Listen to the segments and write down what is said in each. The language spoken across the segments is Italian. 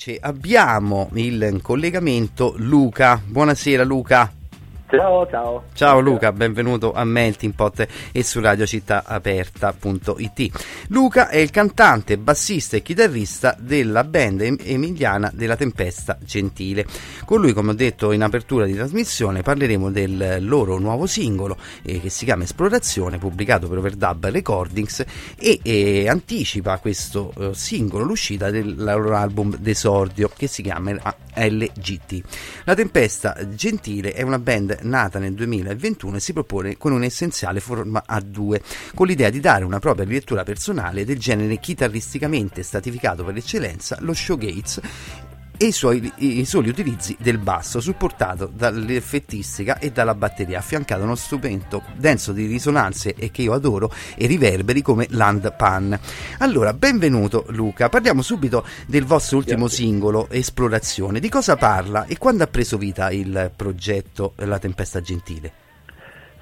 invece abbiamo il collegamento Luca. Buonasera Luca. Ciao, ciao. Ciao Luca, benvenuto a Melting Pot e su radiocittaaperta.it. Luca è il cantante, bassista e chitarrista della band emiliana della Tempesta Gentile. Con lui, come ho detto in apertura di trasmissione, parleremo del loro nuovo singolo eh, che si chiama Esplorazione, pubblicato per Overdub Recordings e eh, anticipa questo eh, singolo l'uscita del loro album d'esordio che si chiama LGT. La Tempesta Gentile è una band nata nel 2021 e si propone con un'essenziale forma a due, con l'idea di dare una propria lettura personale del genere chitarristicamente stratificato per eccellenza, lo showgaze e i, suoi, i soli utilizzi del basso, supportato dall'effettistica e dalla batteria, affiancato a uno strumento denso di risonanze e che io adoro e riverberi come Land Pan. Allora, benvenuto Luca, parliamo subito del vostro ultimo Grazie. singolo, Esplorazione. Di cosa parla e quando ha preso vita il progetto La Tempesta Gentile?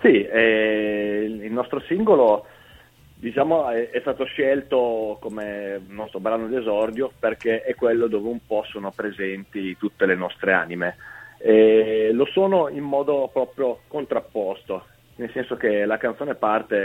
Sì, eh, il nostro singolo diciamo, è, è, stato scelto come nostro brano d'esordio perché è quello dove un po' sono presenti tutte le nostre anime. E lo sono in modo proprio contrapposto, nel senso che la canzone parte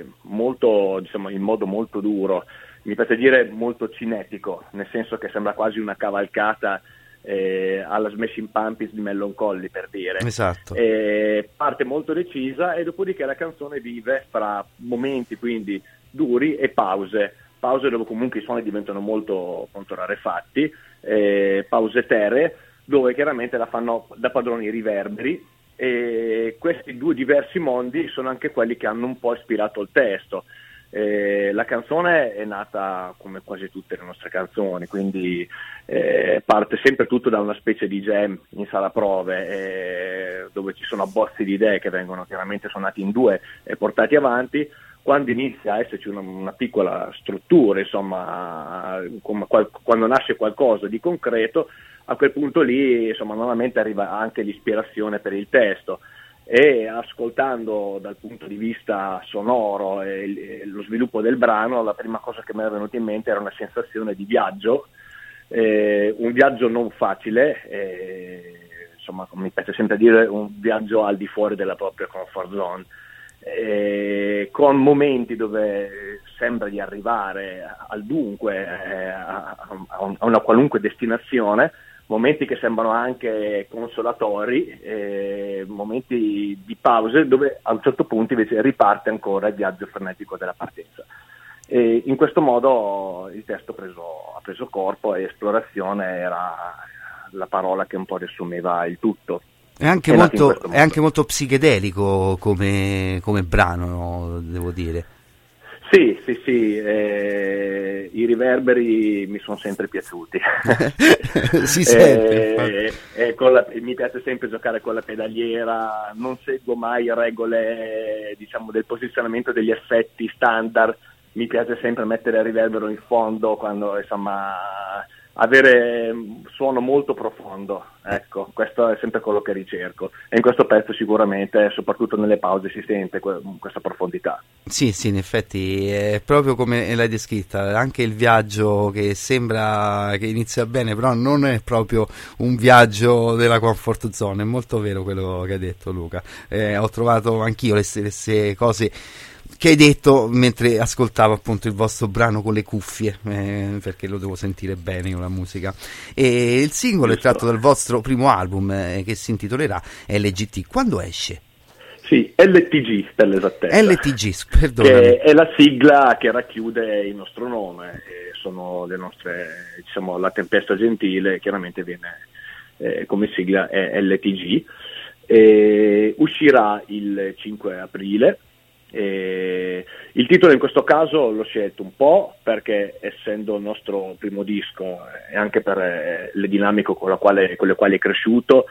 eh, molto, diciamo, in modo molto duro, mi piace dire molto cinetico, nel senso che sembra quasi una cavalcata eh, alla Smashing Pumpkins di Mellon Colli per dire. Esatto. Eh, parte molto decisa e dopodiché la canzone vive fra momenti quindi duri e pause. Pause dove comunque i suoni diventano molto, molto rarefatti, eh, pause terre dove chiaramente la fanno da padroni i riverberi e questi due diversi mondi sono anche quelli che hanno un po' ispirato il testo. Eh, la canzone è nata come quasi tutte le nostre canzoni, quindi eh, parte sempre tutto da una specie di jam in sala prove eh, dove ci sono abbozzi di idee che vengono chiaramente suonati in due e portati avanti. Quando inizia a esserci una, una piccola struttura, insomma, qual, quando nasce qualcosa di concreto, a quel punto lì insomma, normalmente arriva anche l'ispirazione per il testo e ascoltando dal punto di vista sonoro e, lo sviluppo del brano, la prima cosa che mi era venuta in mente era una sensazione di viaggio, eh, un viaggio non facile, eh, insomma mi piace sempre dire un viaggio al di fuori della propria comfort zone, eh, con momenti dove sembra di arrivare al dunque, eh, a, a, una qualunque destinazione, momenti che sembrano anche consolatori, eh, momenti di pause dove a un certo punto invece riparte ancora il viaggio frenetico della partenza. E in questo modo il testo preso, ha preso corpo e esplorazione era la parola che un po' riassumeva il tutto. È anche, molto, è anche molto, psichedelico come, come brano, devo dire. Sì, sì, sì, eh, i riverberi mi sono sempre piaciuti. si sente. Eh, eh, la, mi piace sempre giocare con la pedaliera, non seguo mai regole diciamo, del posizionamento degli effetti standard, mi piace sempre mettere il riverbero in fondo quando insomma avere un suono molto profondo, ecco, questo è sempre quello che ricerco. E in questo pezzo sicuramente, soprattutto nelle pause, si sente que- questa profondità. Sì, sì, in effetti è proprio come l'hai descritta, anche il viaggio che sembra che inizia bene, però non è proprio un viaggio della comfort zone, è molto vero quello che hai detto Luca, eh, ho trovato anch'io le stesse cose che hai detto mentre ascoltavo appunto il vostro brano con le cuffie, eh, perché lo devo sentire bene io la musica. E il singolo Giusto. è tratto dal vostro primo album eh, che si intitolerà LGT. Quando esce? Sì, LTG per l'esattezza. LTG, perdonami. è la sigla che racchiude il nostro nome, sono le nostre, diciamo, la tempesta gentile, chiaramente viene eh, come sigla è LTG. E uscirà il 5 aprile e il titolo in questo caso l'ho scelto un po' perché essendo il nostro primo disco e anche per eh, le dinamiche con, quale, con le quali è cresciuto,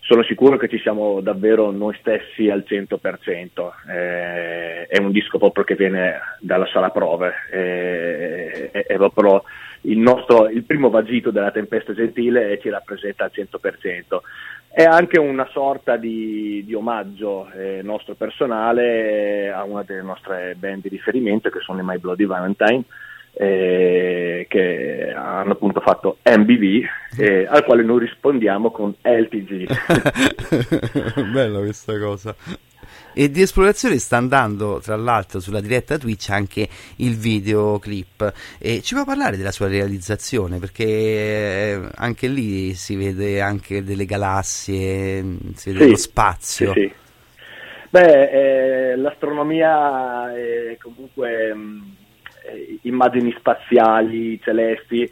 sono sicuro che ci siamo davvero noi stessi al 100%. Eh, è un disco proprio che viene dalla sala prove, eh, è, è, proprio il, nostro, il primo vagito della tempesta gentile e ci rappresenta al 100%. È anche una sorta di, di omaggio eh, nostro personale a una delle nostre band di riferimento che sono i My Bloody Valentine eh, che hanno appunto fatto MBV, eh, al quale noi rispondiamo con LTG. Bella questa cosa. E di esplorazione sta andando, tra l'altro, sulla diretta Twitch anche il videoclip. E ci può parlare della sua realizzazione? Perché eh, anche lì si vede anche delle galassie, si vede sì, lo spazio. Sì, sì. Beh, eh, l'astronomia è comunque mh, eh, immagini spaziali, celesti,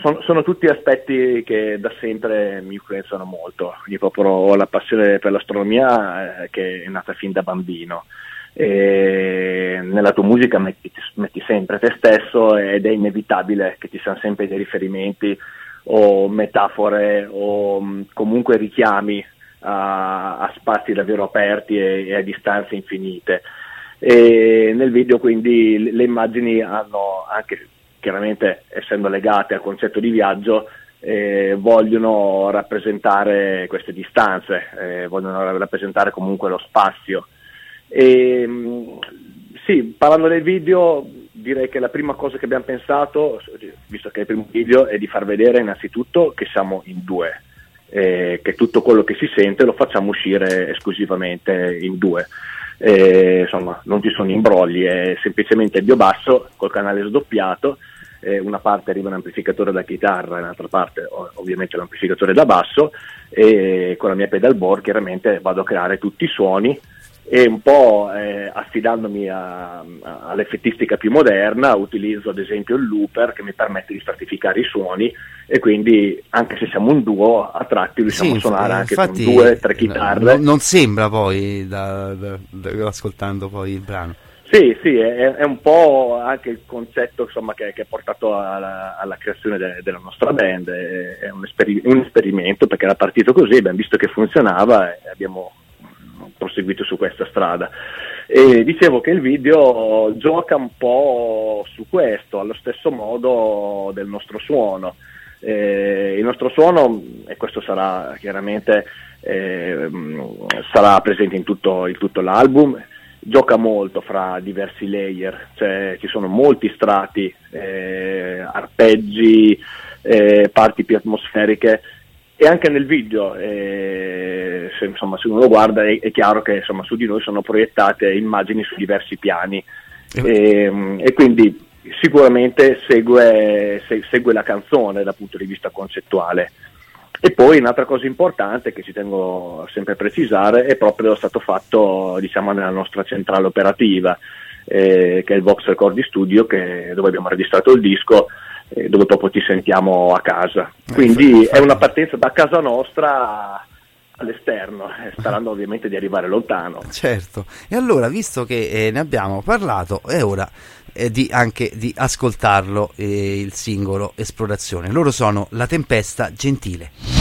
sono, sono, tutti aspetti che da sempre mi influenzano molto. Io proprio ho la passione per l'astronomia eh, che è nata fin da bambino. E nella tua musica metti, metti, sempre te stesso ed è inevitabile che ci siano sempre dei riferimenti o metafore o mh, comunque richiami a, a, spazi davvero aperti e, e a distanze infinite. E nel video quindi le immagini hanno anche chiaramente essendo legate al concetto di viaggio, eh, vogliono rappresentare queste distanze, eh, vogliono rappresentare comunque lo spazio. E, mm, sì, parlando del video, direi che la prima cosa che abbiamo pensato, visto che è il primo video, è di far vedere innanzitutto che siamo in due, eh, che tutto quello che si sente lo facciamo uscire esclusivamente in due. Eh, insomma, non ci sono imbrogli, è semplicemente il biobasso col canale sdoppiato eh, una parte arriva un amplificatore da chitarra e l'altra parte ovviamente l'amplificatore da basso e con la mia pedalboard chiaramente vado a creare tutti i suoni e un po' eh, affidandomi a, a, all'effettistica più moderna utilizzo ad esempio il looper che mi permette di stratificare i suoni e quindi anche se siamo un duo a tratti riusciamo sì, a suonare anche infatti, con due, tre chitarre. Non, non sembra poi da, da, da, ascoltando poi il brano. Sì, sì, è, è, un po' anche il concetto insomma, che, che, ha portato alla, alla creazione de, della nostra band, è, è un, esperi- un, esperimento perché era partito così, abbiamo visto che funzionava e abbiamo proseguito su questa strada. E dicevo che il video gioca un po' su questo, allo stesso modo del nostro suono. Eh, il nostro suono, e questo sarà chiaramente eh, sarà presente in tutto, in tutto l'album, gioca molto fra diversi layer, cioè ci sono molti strati, eh, arpeggi, eh, parti più atmosferiche e anche nel video, eh, se, insomma, se uno lo guarda è, è chiaro che insomma, su di noi sono proiettate immagini su diversi piani. E, ehm, e quindi sicuramente segue, se, segue la canzone dal punto di vista concettuale. E poi un'altra cosa importante che ci tengo sempre a precisare è proprio stato fatto diciamo, nella nostra centrale operativa, eh, che è il Vox Record Studio, che, dove abbiamo registrato il disco, eh, dove proprio ti sentiamo a casa. Eh, Quindi è una partenza da casa nostra all'esterno, eh, sperando ovviamente di arrivare lontano. Certo, e allora visto che eh, ne abbiamo parlato, è ora eh, di, anche di ascoltarlo eh, il singolo Esplorazione. Loro sono La Tempesta Gentile.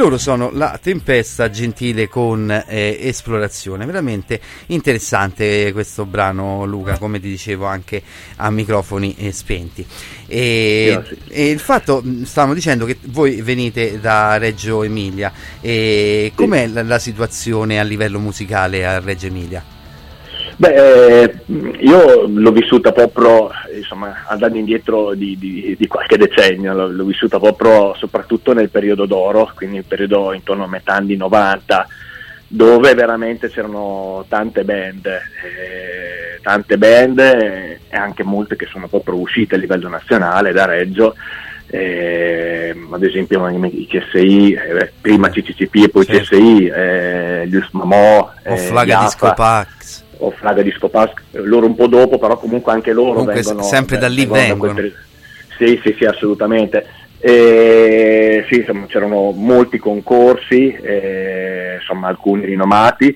Loro sono La Tempesta Gentile con eh, Esplorazione. Veramente interessante questo brano, Luca, come ti dicevo anche a microfoni eh, spenti. E, e, il fatto, stavamo dicendo che voi venite da Reggio Emilia, e com'è la, la situazione a livello musicale a Reggio Emilia? Beh, eh, io l'ho vissuta proprio, insomma, andando indietro di, di, di qualche decennio, l'ho, l'ho, vissuta proprio soprattutto nel periodo d'oro, quindi il periodo intorno a metà anni 90, dove veramente c'erano tante band, eh, tante band eh, e anche molte che sono proprio uscite a livello nazionale da Reggio. Eh, ad esempio i CSI, eh, prima CCCP e poi certo. CSI, gli Usmamò, o Flaga Disco Pax o Fraga di Scopas, loro un po' dopo, però comunque anche loro comunque vengono... Sempre da lì vengono. vengono. Sì, sì, sì, assolutamente. E, sì, insomma, c'erano molti concorsi, eh, insomma, alcuni rinomati,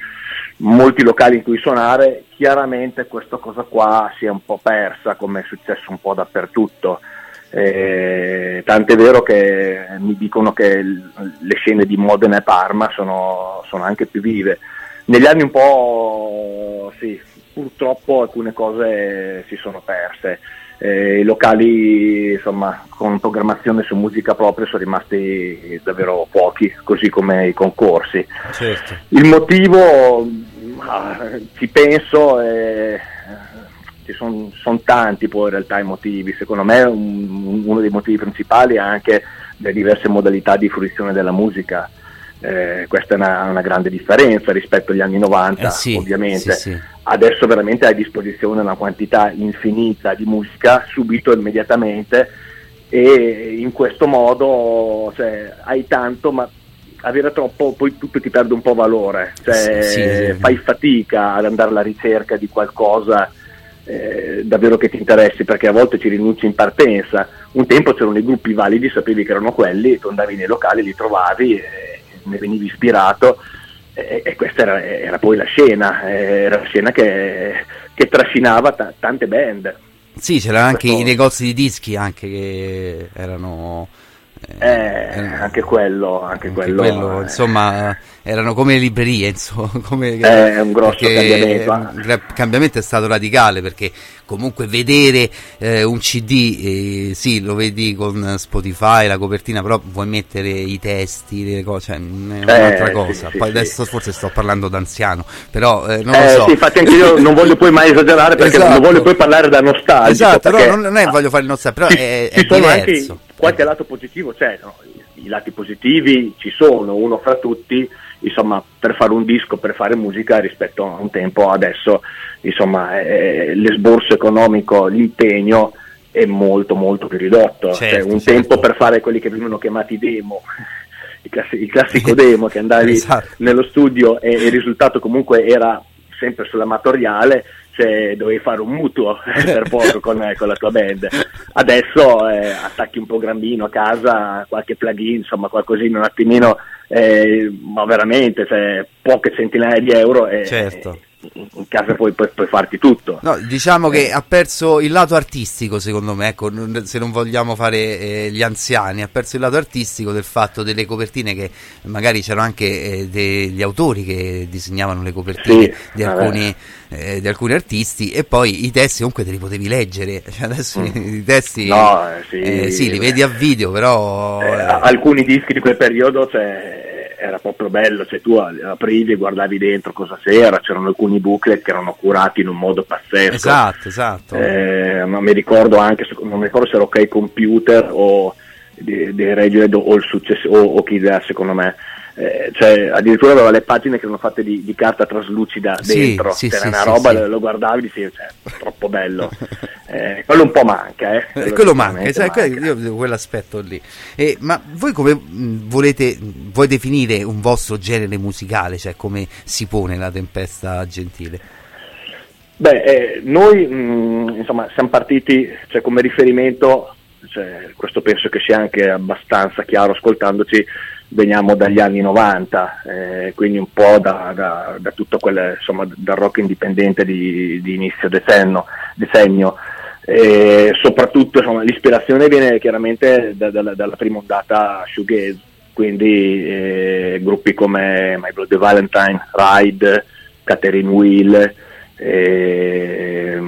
molti locali in cui suonare, chiaramente questa cosa qua si è un po' persa, come è successo un po' dappertutto. Eh, tant'è vero che mi dicono che le scene di Modena e Parma sono, sono anche più vive negli anni un po' sì, purtroppo alcune cose si sono perse. Eh, I locali insomma, con programmazione su musica propria sono rimasti davvero pochi, così come i concorsi. Certo. Il motivo, ah, ci penso, eh, ci sono son tanti poi in realtà i motivi. Secondo me un, uno dei motivi principali è anche le diverse modalità di fruizione della musica eh, questa è una, una, grande differenza rispetto agli anni 90, eh sì, ovviamente. Sì, sì. Adesso veramente hai a disposizione una quantità infinita di musica subito immediatamente e in questo modo cioè, hai tanto, ma avere troppo poi tutto ti perde un po' valore, cioè, fai fatica ad andare alla ricerca di qualcosa eh, davvero che ti interessi perché a volte ci rinunci in partenza. Un tempo c'erano i gruppi validi, sapevi che erano quelli, tu andavi nei locali, li trovavi. E, ne venivi ispirato e, e questa era, era, poi la scena, era la scena che, che trascinava t- tante band. Sì, c'erano anche Questo... i negozi di dischi anche che erano... Eh, eh, anche quello, anche, anche quello, quello eh. insomma erano come librerie, insomma, come, è un grosso cambiamento. Il cambiamento è stato radicale perché comunque vedere eh, un CD, eh, sì, lo vedi con Spotify, la copertina, però vuoi mettere i testi, le cose, cioè, è un'altra eh, cosa. Sì, Poi sì, adesso sì. forse sto parlando d'anziano, però eh, non lo eh, so. Infatti anche io non voglio poi mai esagerare perché esatto. non voglio poi parlare da nostalgico. Esatto, però non, non è voglio fare il nostalgico, però è, è diverso. Anche qualche lato positivo c'è, no? i lati positivi ci sono, uno fra tutti insomma, per fare un disco, per fare musica rispetto a un tempo adesso, insomma, eh, l'esborso economico, l'impegno è molto molto più ridotto. Certo, cioè, un certo. tempo per fare quelli che venivano chiamati demo, il, classico demo che andavi esatto. nello studio e il risultato comunque era sempre sull'amatoriale, cioè dovevi fare un mutuo per poco con, con, la tua band. Adesso eh, attacchi un programmino a casa, qualche plugin, insomma qualcosina un attimino eh, ma veramente cioè, poche centinaia di euro e, certo. In casa puoi, puoi, puoi, farti tutto. No, diciamo che ha perso il lato artistico, secondo me, ecco, se non vogliamo fare eh, gli anziani, ha perso il lato artistico del fatto delle copertine che magari c'erano anche eh, degli autori che disegnavano le copertine sì, di, alcuni, eh, di, alcuni, artisti e poi i testi comunque te li potevi leggere, cioè adesso mm. i testi no, sì, eh, sì, li vedi a video, però... Eh, alcuni dischi di quel periodo... Cioè era proprio bello, cioè tu aprivi e guardavi dentro cosa c'era, c'erano alcuni booklet che erano curati in un modo pazzesco. Esatto, esatto. Eh, ma mi ricordo anche, non mi ricordo se era OK Computer o di, di Radiohead o, il successo, o, o Kid secondo me eh, cioè, addirittura aveva le pagine che erano fatte di, di carta traslucida dentro, sì, c'era sì, una sì, roba, lo, lo guardavi e dicevi, cioè, troppo bello. eh, quello un po' manca, eh. Quello, quello manca, cioè, manca. Io, quell'aspetto lì. Eh, ma voi come volete, vuoi definire un vostro genere musicale, cioè come si pone la tempesta gentile? Beh, eh, noi mh, insomma siamo partiti cioè, come riferimento, cioè, questo penso che sia anche abbastanza chiaro ascoltandoci, veniamo dagli anni 90, eh, quindi un po' da, da, da tutto quel, insomma, dal rock indipendente di, di inizio decennio, decennio. E soprattutto insomma, l'ispirazione viene chiaramente da, da, dalla prima ondata shoegaze, quindi eh, gruppi come My Bloody Valentine, Ride, Catherine Wheel, eh,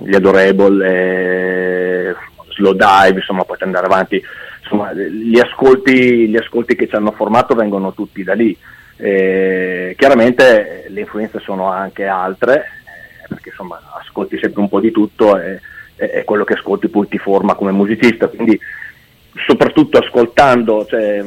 gli Adorable, eh, Slow Dive, insomma potete andare avanti, insomma gli ascolti, gli ascolti che ci hanno formato vengono tutti da lì. Eh, chiaramente le influenze sono anche altre, eh, perché insomma ascolti sempre un po' di tutto e, e quello che ascolti poi ti forma come musicista, quindi soprattutto ascoltando, cioè,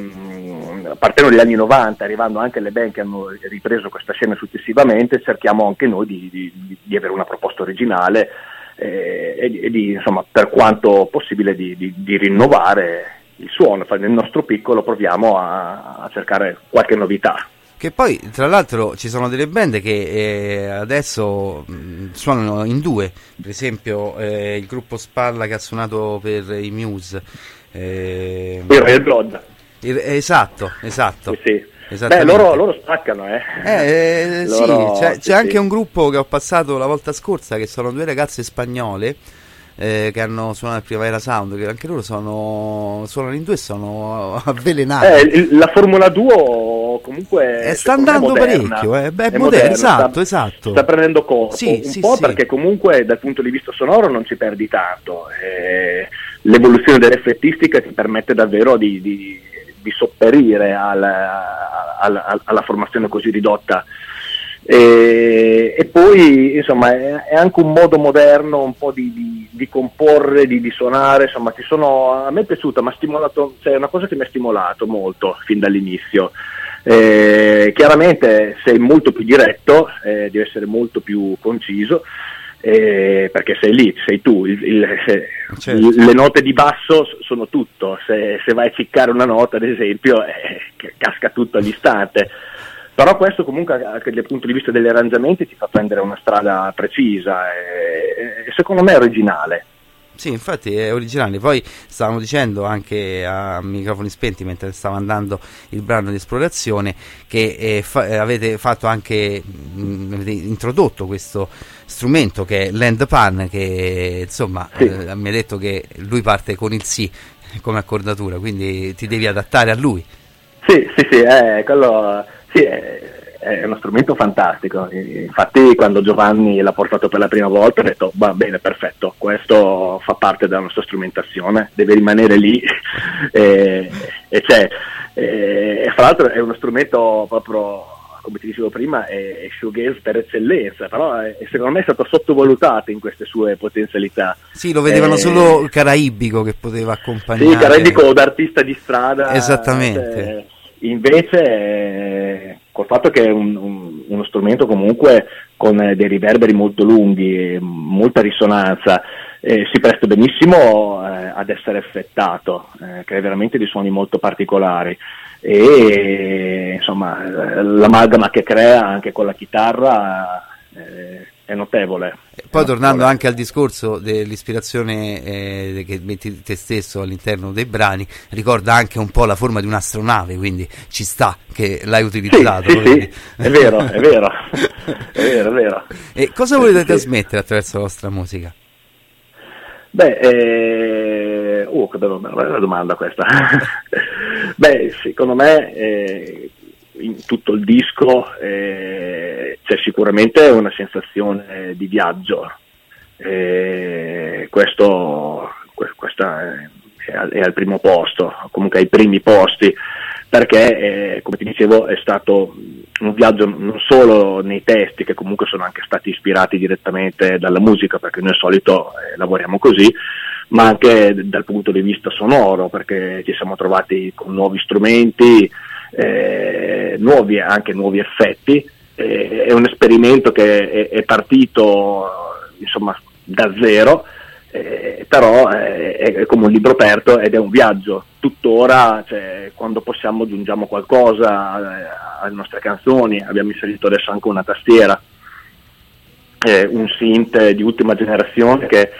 partendo dagli anni 90, arrivando anche alle band che hanno ripreso questa scena successivamente, cerchiamo anche noi di, di, di avere una proposta originale eh, e, e, di, insomma, per quanto possibile di, rinnovare il suono. Nel nostro piccolo proviamo a, a cercare qualche novità. Che poi, tra l'altro, ci sono delle band che eh, adesso mh, suonano in due, per esempio eh, il gruppo Spalla che ha suonato per i Muse. Eh, il Red Blood. Il, esatto, esatto. Sì, sì. Beh, loro, loro, spaccano, eh. eh, eh loro, sì, c'è, c'è anche un gruppo che ho passato la volta scorsa che sono due ragazze spagnole eh, che hanno suonato il Primavera Sound, che anche loro sono, suonano in due e sono avvelenati. Eh, la Formula 2 comunque eh, sta andando parecchio, eh. Beh, è, è moderno, esatto, sta, esatto. Sta prendendo corpo, sì, un sì, po' sì. perché comunque dal punto di vista sonoro non ci perdi tanto. Eh, l'evoluzione dell'effettistica ti permette davvero di, di, di sopperire al, al, alla formazione così ridotta e, e, poi insomma è, è, anche un modo moderno un po' di, di, di comporre, di, di, suonare, insomma sono, a me è piaciuta, ma stimolato, cioè è una cosa che mi ha stimolato molto fin dall'inizio. Eh, chiaramente sei molto più diretto, eh, devi essere molto più conciso, eh, perché sei lì, sei tu, il, il, certo. le note di basso sono tutto, se, se, vai a ciccare una nota ad esempio eh, casca tutto all'istante però questo comunque anche dal punto di vista degli arrangiamenti ti fa prendere una strada precisa e, e secondo me è originale. Sì, infatti è originale. Poi stavamo dicendo anche a microfoni spenti mentre stava andando il brano di esplorazione che eh, fa- eh, avete fatto anche mh, mm, avete introdotto questo strumento che è l'end pan che insomma sì. eh, mi ha detto che lui parte con il sì come accordatura, quindi ti devi adattare a lui. Sì, sì, sì, eh, quello sì, è, è, uno strumento fantastico. Infatti, quando Giovanni l'ha portato per la prima volta, ho detto: Va bene, perfetto, questo fa parte della nostra strumentazione, deve rimanere lì. e, e c'è. E, fra l'altro, è uno strumento proprio come ti dicevo prima, è shoegaze per eccellenza, però è, secondo me è stato sottovalutato in queste sue potenzialità. Sì, lo vedevano eh, solo caraibico che poteva accompagnare. Sì, caraibico d'artista di strada. Esattamente. Eh, Invece, eh, col fatto che è un, un, uno strumento comunque con eh, dei riverberi molto lunghi, molta risonanza, eh, si presta benissimo eh, ad essere effettato, eh, crea veramente dei suoni molto particolari. E insomma l'amalgama che crea anche con la chitarra eh, è notevole. Poi tornando anche al discorso dell'ispirazione eh, che metti te stesso all'interno dei brani, ricorda anche un po' la forma di un'astronave, quindi ci sta che l'hai utilizzato. Sì, sì, sì. è vero, è vero, è vero, è vero. E cosa volete trasmettere attraverso la vostra musica? Beh, eh... uh, che bella domanda questa. Beh, secondo me eh, in tutto il disco eh, c'è sicuramente una sensazione di viaggio. Eh, questo, questa è, è, al primo posto, comunque ai primi posti, perché eh, come ti dicevo è stato un viaggio non solo nei testi che comunque sono anche stati ispirati direttamente dalla musica, perché noi al solito eh, lavoriamo così, ma anche dal punto di vista sonoro, perché ci siamo trovati con nuovi strumenti, eh, nuovi, anche nuovi effetti. Eh, è un esperimento che è, è partito insomma, da zero, eh, però è, è, come un libro aperto ed è un viaggio. Tuttora, cioè, quando possiamo, aggiungiamo qualcosa eh, alle nostre canzoni. Abbiamo inserito adesso anche una tastiera, eh, un synth di ultima generazione che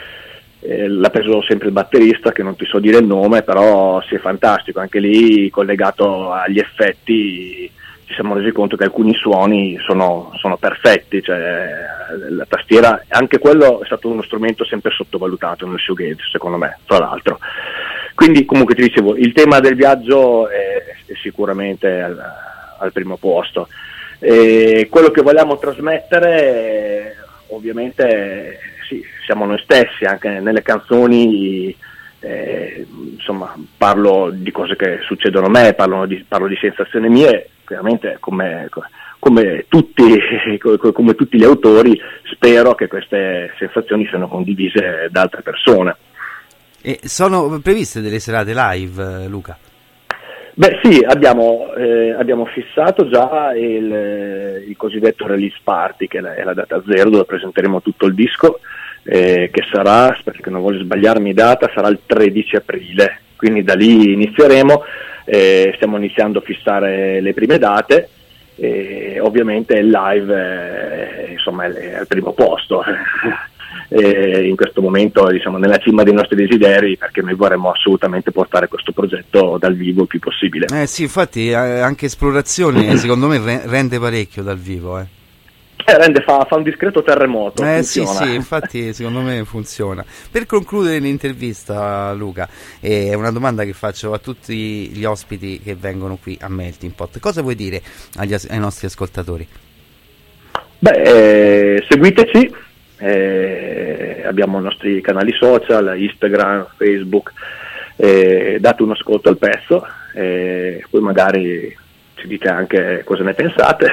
eh, l'ha preso sempre il batterista che non ti so dire il nome però sì è fantastico anche lì collegato agli effetti ci siamo resi conto che alcuni suoni sono, sono perfetti cioè, la tastiera anche quello è stato uno strumento sempre sottovalutato nel shoegaze secondo me tra l'altro quindi comunque ti dicevo il tema del viaggio è, è sicuramente al, al primo posto. E quello che vogliamo trasmettere ovviamente sì, siamo noi stessi, anche nelle canzoni eh, insomma, parlo di cose che succedono a me, parlo di, parlo di sensazioni mie, chiaramente come, come, tutti, come tutti gli autori spero che queste sensazioni siano condivise da altre persone. E sono previste delle serate live, Luca? Beh sì, abbiamo, eh, abbiamo fissato già il, il, cosiddetto release party, che è la data zero dove presenteremo tutto il disco, eh, che sarà, perché non voglio sbagliarmi data, sarà il 13 aprile, quindi da lì inizieremo, eh, stiamo iniziando a fissare le prime date e ovviamente il live eh, insomma, è al primo posto. in questo momento diciamo, nella cima dei nostri desideri perché noi vorremmo assolutamente portare questo progetto dal vivo il più possibile. Eh sì, infatti eh, anche esplorazione secondo me rende parecchio dal vivo. Eh. Eh, rende, fa, fa, un discreto terremoto. Eh sì, sì, infatti secondo me funziona. Per concludere l'intervista, Luca, è eh, una domanda che faccio a tutti gli ospiti che vengono qui a Melting Pot. Cosa vuoi dire agli, ai nostri ascoltatori? Beh, eh, seguiteci, eh, abbiamo i nostri canali social, Instagram, Facebook, eh, date uno ascolto al pezzo, poi magari ci dite anche cosa ne pensate.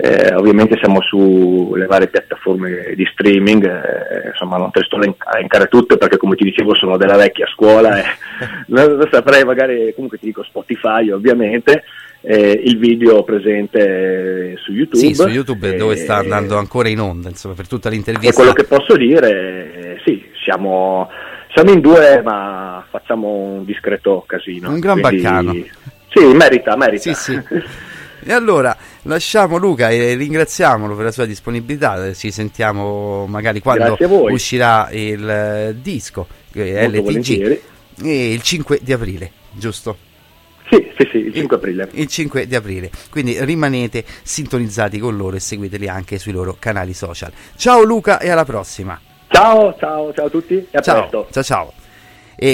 Eh, ovviamente siamo sulle varie piattaforme di streaming, eh, insomma non te le sto a elencare tutte perché come ti dicevo sono della vecchia scuola e non, non saprei magari, comunque ti dico Spotify ovviamente. Eh, il video presente su YouTube. Sì, su YouTube dove sta andando ancora in onda, insomma, per tutta l'intervista. E quello che posso dire, eh, sì, siamo, siamo, in due, ma facciamo un discreto casino. Un gran quindi, baccano. Sì, merita, merita. Sì, sì. E allora lasciamo Luca e ringraziamolo per la sua disponibilità. Ci sentiamo magari quando uscirà il eh, disco eh, LTG e il 5 di aprile, giusto? Sì, sì, sì, il 5 aprile. Il 5 di aprile. Quindi rimanete sintonizzati con loro e seguiteli anche sui loro canali social. Ciao Luca e alla prossima. Ciao, ciao, ciao a tutti e a ciao, presto. Ciao, ciao.